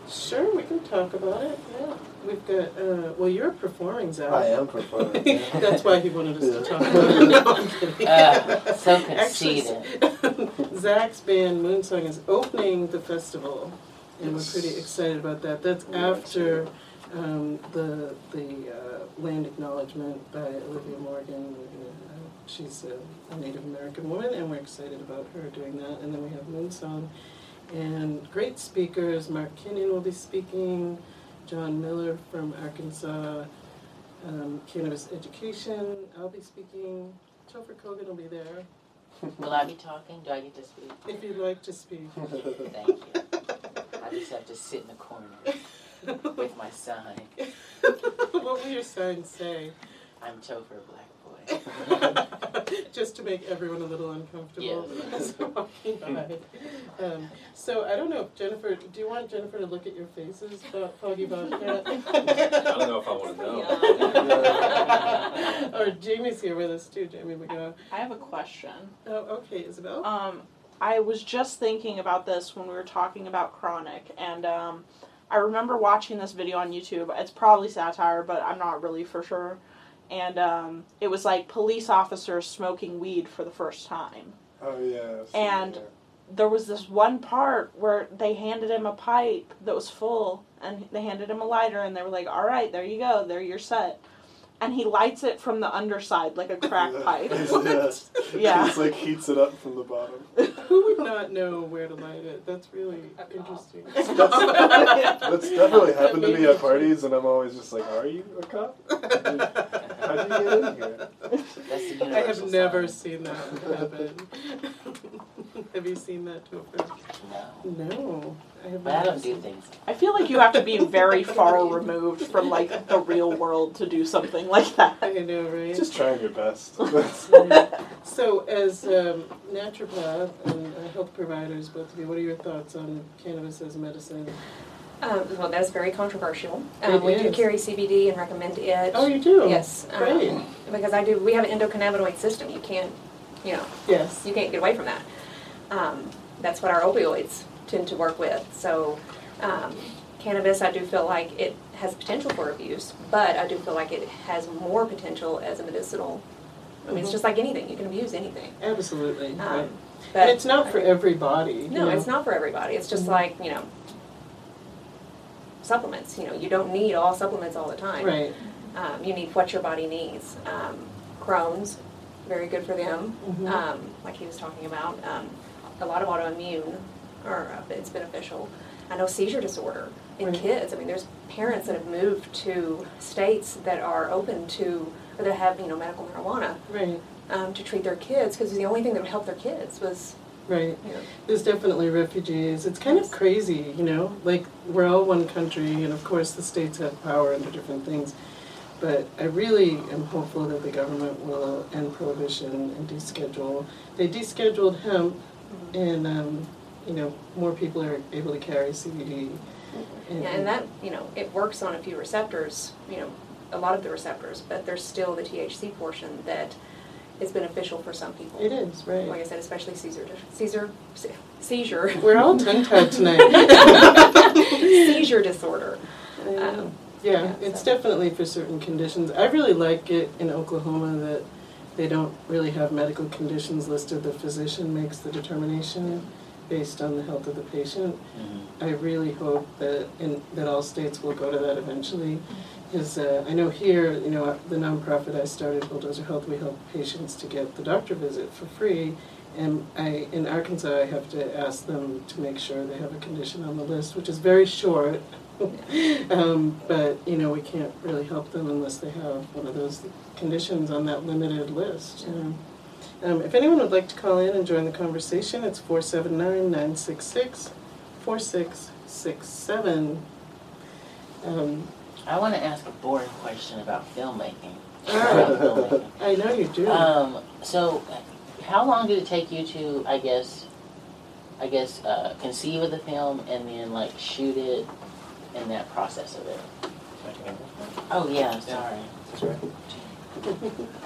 Sure, we can talk about it. Yeah, we've got. Uh, well, you're performing, Zach. I am performing. yeah. That's why he wanted us to talk about it. No, I'm kidding. Uh, so Actually, conceited. Zach's band Moonsong is opening the festival, and we're pretty excited about that. That's after um, the the uh, land acknowledgement by Olivia Morgan. Uh, she's a, a Native American woman, and we're excited about her doing that. And then we have Moonsong, and great speakers. Mark Kinnon will be speaking. John Miller from Arkansas um, Cannabis Education. I'll be speaking. Topher Kogan will be there. Will I be talking? Do I get to speak? If you'd like to speak. Thank you. I just have to sit in the corner with my sign. what will your sign say? I'm Topher Black Boy. Just to make everyone a little uncomfortable. Yes. as we're walking by. Um, so I don't know Jennifer, do you want Jennifer to look at your faces, Foggy Bobcat? I don't know if I want to know. or Jamey's here with us too, Jamey McGaugh. I have a question. Oh, okay, Isabel. Um, I was just thinking about this when we were talking about chronic, and um, I remember watching this video on YouTube. It's probably satire, but I'm not really for sure. And um, it was like police officers smoking weed for the first time. Oh yeah. And- that. There was this one part where they handed him a pipe that was full, and they handed him a lighter, and they were like, "All right, there you go, there you're set." And he lights it from the underside like a crack Yeah. pipe. yes. Yeah. It's like heats it up from the bottom. Who would not know where to light it? That's really interesting. That's definitely happened to me at parties, and I'm always just like, "Are you a cop? How'd you get in here?" I have never sign. seen that happen. Have you seen that, Topher? No. No, I have But I never don't do seen- things. I feel like you have to be very far removed from like the real world to do something like that. I know, right? Just trying your best. So, as um, naturopath and uh, health providers, both of you, what are your thoughts on cannabis as medicine? Um, well, that's very controversial. Um, It we do is. carry CBD and recommend it. Oh, you do? Yes. um, Great. because I do. We have an endocannabinoid system. You can't, you know, Yes. you can't get away from that. Um, that's what our opioids tend to work with. So, um, cannabis, I do feel like it has potential for abuse, but I do feel like it has more potential as a medicinal. I mean, it's Mhm. just like anything; you can abuse anything. Absolutely. Um, right. but And it's not for everybody. no, know. it's not for everybody. It's just Mhm. like you know, supplements. You know, you don't need all supplements all the time. Right. Um, you need what your body needs. Um, Crohn's, very good for them. Mhm. Um, like he was talking about, um, a lot of autoimmune, or uh, it's beneficial. I know seizure disorder in Right. kids. I mean, there's parents that have moved to states that are open to, or that have you know medical marijuana Right. um, to treat their kids because the only thing that would help their kids was Right. you know. There's definitely refugees. It's kind of crazy, you know, like we're all one country, and of course the states have power under different things. But I really am hopeful that the government will end prohibition and deschedule. They descheduled hemp, and um, you know more people are able to carry CBD. Yeah, and that, you know, it works on a few receptors, you know, a lot of the receptors, but there's still the THC portion that is beneficial for some people. It is right. Like I said, especially seizure, seizure, seizure. We're all tongue tied tonight. seizure disorder. Um, Yeah, it's so- definitely for certain conditions. I really like it in Oklahoma that they don't really have medical conditions listed. The physician makes the determination based on the health of the patient. Mhm. I really hope that in, that all states will go to that eventually. Because uh, I know here, you know, the nonprofit I started, Bulldozer Health, we help patients to get the doctor visit for free. And I, in Arkansas, I have to ask them to make sure they have a condition on the list, which is very short. um, but you know, we can't really help them unless they have one of those conditions on that limited list. You know. Um, if anyone would like to call in and join the conversation, it's 479 966 4667. Um, I want to ask a boring question about filmmaking. Filmmaking. I know you do. Um, so, how long did it take you to, I guess, I guess, uh, conceive of the film and then like shoot it and that process of it? Oh yeah, sorry.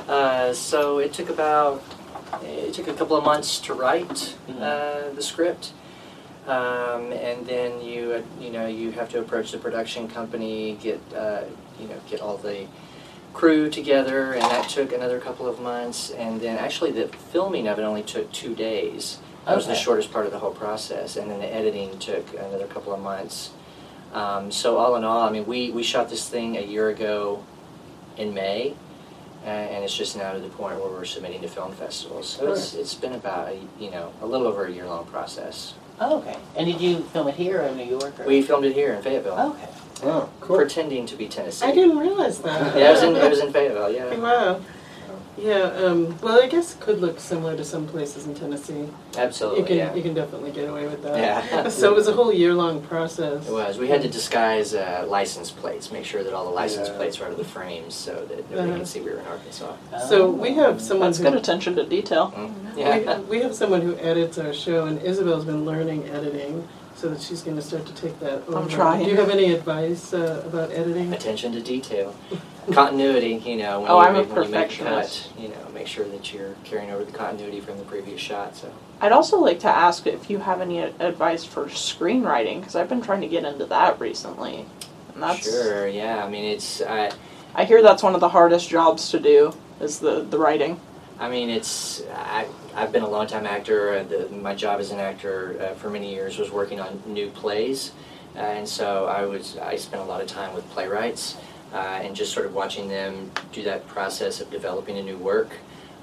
Uh, so it took about it took a couple of months to write Mhm. uh, the script, um, and then you you know you have to approach the production company, get uh, you know get all the crew together, and that took another couple of months. And then actually the filming of it only took two days. That was the shortest part of the whole process, and then the editing took another couple of months. Um, so all in all, I mean, we, we shot this thing a year ago in May, uh, and it's just now to the point where we're submitting to film festivals. So it's, it's been about a, you know a little over a year long process. Oh, okay. And did you film it here in New York? Or? We filmed it here in Fayetteville, Okay. Oh, cool. pretending to be Tennessee. I didn't realize that. Yeah, it was in it was in Fayetteville. Yeah, Wow. Yeah, um, well, I guess it could look similar to some places in Tennessee. absolutely. You can yeah. you can definitely get away with that. Yeah. so it was a whole year long process. It was. We had to disguise uh, license plates, make sure that all the license Yeah. plates were out of the frames, so that nobody Uh-huh. could see we were in Arkansas. So we have someone That's who good attention to detail. Mm. we, Yeah. we have someone who edits our show, and Isabel's been learning editing, so that she's going to start to take that over. I'm trying. Do you have any advice uh, about editing? Attention to detail, continuity. You know, when, Oh, you, I'm a when you make a perfectionist. cut, you know, make sure that you're carrying over the continuity from the previous shot. So. I'd also like to ask if you have any a- advice for screenwriting because I've been trying to get into that recently. And that's Sure. Yeah. I mean, it's. I. I hear that's one of the hardest jobs to do is the the writing. I mean, it's. I, I've been a longtime actor. Uh, the, my job as an actor uh, for many years was working on new plays, uh, and so I was. I spent a lot of time with playwrights, and just sort of watching them do that process of developing a new work.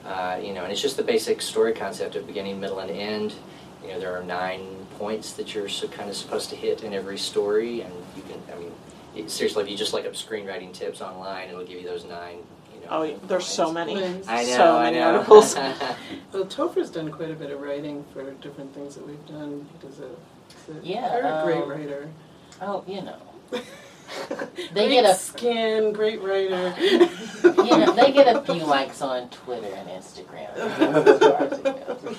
You know, and it's just the basic story concept of beginning, middle, and end. You know, there are nine points that you're so kind of supposed to hit in every story, and you can. I mean, seriously, if you just look up screenwriting tips online, it'll give you those nine. You know, Oh, there's so many. Nice. I know. so I many know. articles. Well, Topher's done quite a bit of writing for different things that we've done. He does a, he's a Yeah, very um, great writer. Oh, you know. They They get a skin, great writer. you know they get a few likes on Twitter and Instagram. That's as far as it goes.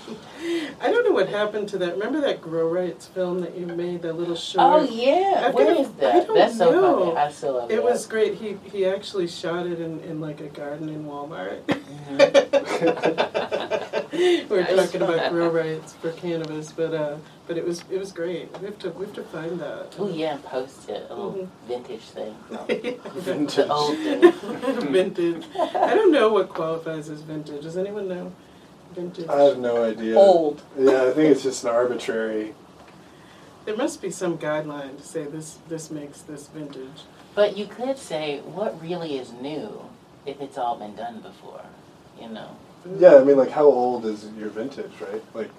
I don't know what happened to that. Remember that Grow Rights film that you made, that little short? Oh yeah, I've where got- is I that? That's so funny. I still love It that. was great. He he actually shot it in, in like a garden in Walmart. We're Nice. talking about grow rights for cannabis, but uh, but it was it was great. We have to we have to find that. Oh yeah, post it. A little Mhm. vintage thing. Vintage. The old thing. vintage. I don't know what qualifies as vintage. Does anyone know? Vintage. I have no idea. Old. Yeah, I think it's just an arbitrary. There must be some guideline to say this this makes this vintage. But you could say what really is new if it's all been done before. You know. Yeah, I mean, like, how old is your vintage, right? Like,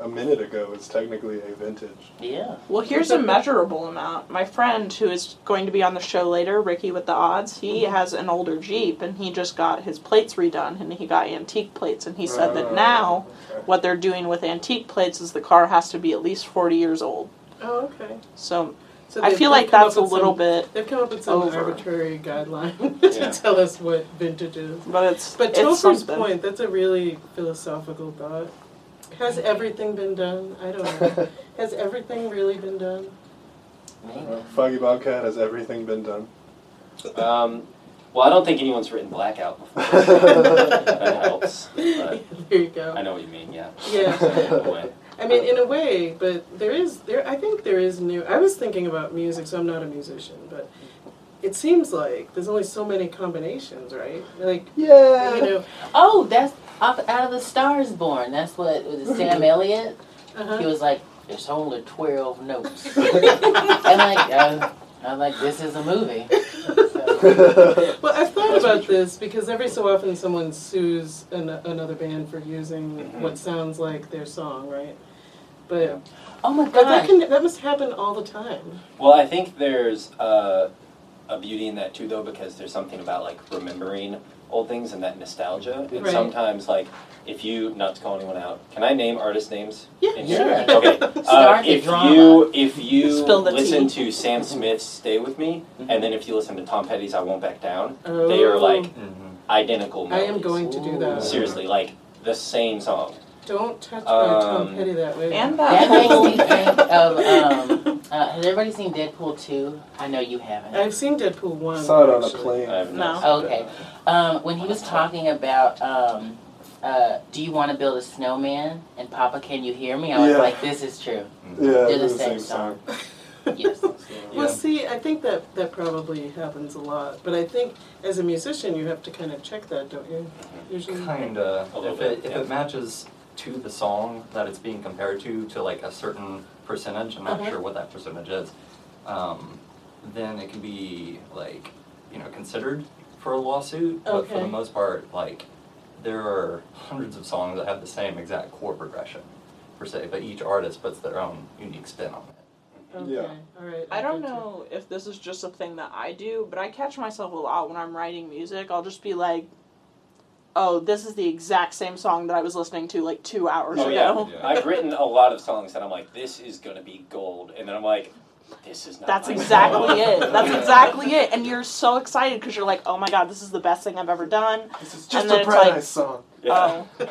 a minute ago is technically a vintage. Yeah. Well, here's a measurable amount. My friend, who is going to be on the show later, Ricky with the odds, he has an older Jeep and he just got his plates redone and he got antique plates. And he said that Uh, now okay. what they're doing with antique plates is the car has to be at least 40 years old. Oh, okay. So So I feel like come that's a little some- bit, They've come up with some over. arbitrary guideline Yeah. to tell us what vintage is. but it's But it's Topher's something. point, that's a really philosophical thought. Has everything been done? I don't know. Has everything really been done? Maybe. Uh, Foggy Bobcat, has everything been done? Um, well, I don't think anyone's written Blackout before. that helps. But There you go. I know what you mean. Yeah. Yeah. In. I mean, in a way, but there is there. I think there is new. I was thinking about music, so I'm not a musician, but it seems like there's only so many combinations, right? Like, Yeah. you know, Oh, that's off, out of the Stars Born. That's what was it Sam Elliott. uh-huh. He was like, "There's only twelve notes," and like, uh, I'm like, "This is a movie." So, Well, I've thought about this because every so often someone sues an, another band for using what sounds like their song, right? But oh my but that god! can that must happen all the time. Well, I think there's uh, a beauty in that too, though, because there's something about like remembering old things and that nostalgia. And Right. sometimes, like, if you not to call anyone out, can I name artist names? Yeah, in sure. here? Okay. Uh, if drama. you if you Spill the listen tea. to Sam Smith's "Stay with Me," Mm-hmm. and then if you listen to Tom Petty's "I Won't Back Down," they are like identical. I am going to do that. Seriously, like the same song. Don't touch my Tom Um, Petty that way. And That that makes whole me think of. Um, uh, has everybody seen Deadpool two? I know you haven't. I've seen Deadpool one. Saw it on a plane. I have No. Oh, okay. Um, when he was talking about, um, uh, do you want to build a snowman? And Papa, can you hear me? I was Yeah. like, this is true. Yeah, They're they're the same song. Yes. Well, see, I think that that probably happens a lot, but I think as a musician, you have to kind of check that, don't you? Usually. Kinda. A little If it, if yeah. it matches to the song that it's being compared to, to like a certain percentage, I'm not sure what that percentage is, um, then it can be like, you know, considered for a lawsuit. But for Okay. the most part, like, there are hundreds of songs that have the same exact chord progression, per se, but each artist puts their own unique spin on it. Okay, Yeah. all right. I don't get you. know if this is just a thing that I do, but I catch myself a lot when I'm writing music. I'll just be like, "Oh, this is the exact same song that I was listening to like two hours Oh ago." yeah. I've written a lot of songs that I'm like, this is gonna be gold, and then I'm like, this is not. That's my exactly song. it. That's exactly it. And you're so excited because you're like, "Oh my god, this is the best thing I've ever done." This is just then a it's Bright like- song. Yeah. Oh, I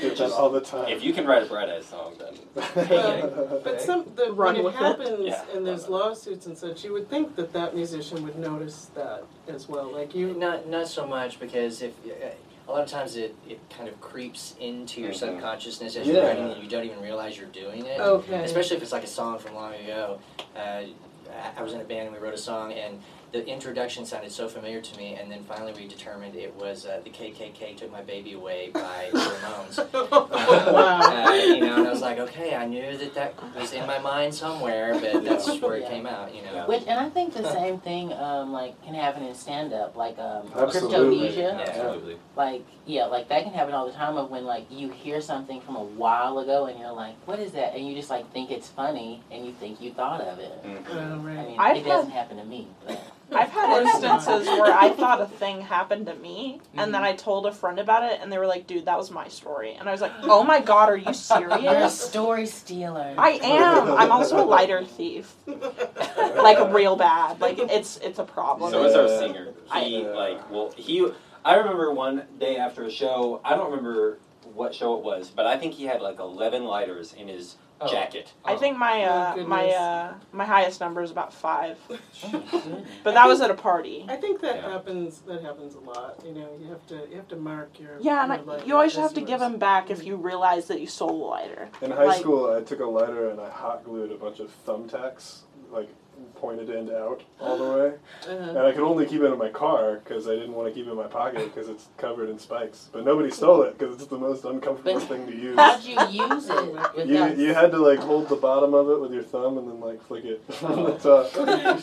get that all the time. If you can write a Bright Eyes song, then Well, But some the, Run when it with it. happens Yeah, and there's run lawsuits and such, you would think that that musician would notice that as well. Like you, Not not so much because if uh, a lot of times it, it kind of creeps into your Mhm. subconsciousness as Yeah. you're writing and you don't even realize you're doing it. okay, Especially if it's like a song from long ago. Uh, I- I was in a band and we wrote a song and the introduction sounded so familiar to me and then finally we determined it was uh, the KKK took my baby away by the Ramones. wow. Uh, you know, and I was like, okay, I knew that that was in my mind somewhere, but that's where it Yeah. came out, you know. Which, and I think the same thing, um, like, can happen in stand-up, like, um, Absolutely. Yeah. Absolutely. Like, yeah, like that can happen all the time of when, like, you hear something from a while ago and you're like, what is that? And you just, like, think it's funny and you think you thought of it. Oh, I mean, I've it had- doesn't happen to me, but. I've had Of course not. instances where I thought a thing happened to me, and then mm-hmm. I told a friend about it, and they were like, "Dude, that was my story," and I was like, "Oh my god, are you serious?" You're a story stealer. I am. I'm also a lighter thief, like real bad. Like it's it's a problem. So is our singer. He I- like well he I remember one day after a show, I don't remember what show it was, but I think he had like eleven lighters in his Oh. jacket. I think my Oh, uh, goodness. my uh, my highest number is about five, but that was at a party. I think that Yeah. happens. That happens a lot. You know, you have to you have to mark your Yeah, and I, you always have to give them back if you realize that you stole a lighter. In high Like- school, I took a lighter and I hot glued a bunch of thumbtacks, like pointed end out all the way. And Uh-huh. I could only keep it in my car because I didn't want to keep it in my pocket because it's covered in spikes. But nobody stole it because it's the most uncomfortable But- thing to use. How'd you use it? You, you had to like hold the bottom of it with your thumb and then like flick it from the top. Like.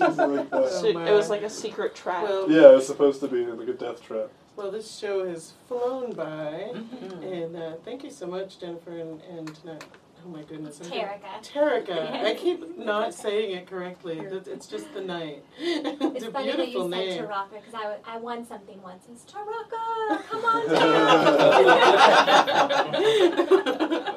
So it was like a secret trap. Well, Yeah, it was supposed to be like a death trap. well, this show has flown by, Mhm. and uh, thank you so much, Jennifer, and, and tonight. Oh my goodness, I'm gonna- Tarika. Tarika. I keep not saying it correctly. It's it's just the night. It's it's a funny that beautiful you name. said Taraka because I, w- I won something once. It's Taraka, come on down.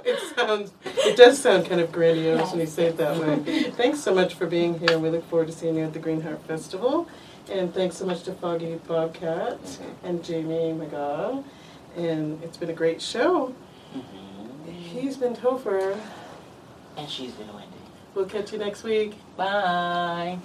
it sounds, it does sound kind of grandiose when you say it that way. Thanks so much for being here. We look forward to seeing you at the Green Heart Festival. And thanks so much to Foggy Bobcat and Jamey McGaugh. And it's been a great show. Mhm. He's been Topher. And she's been Wendy. We'll catch you next week. Bye.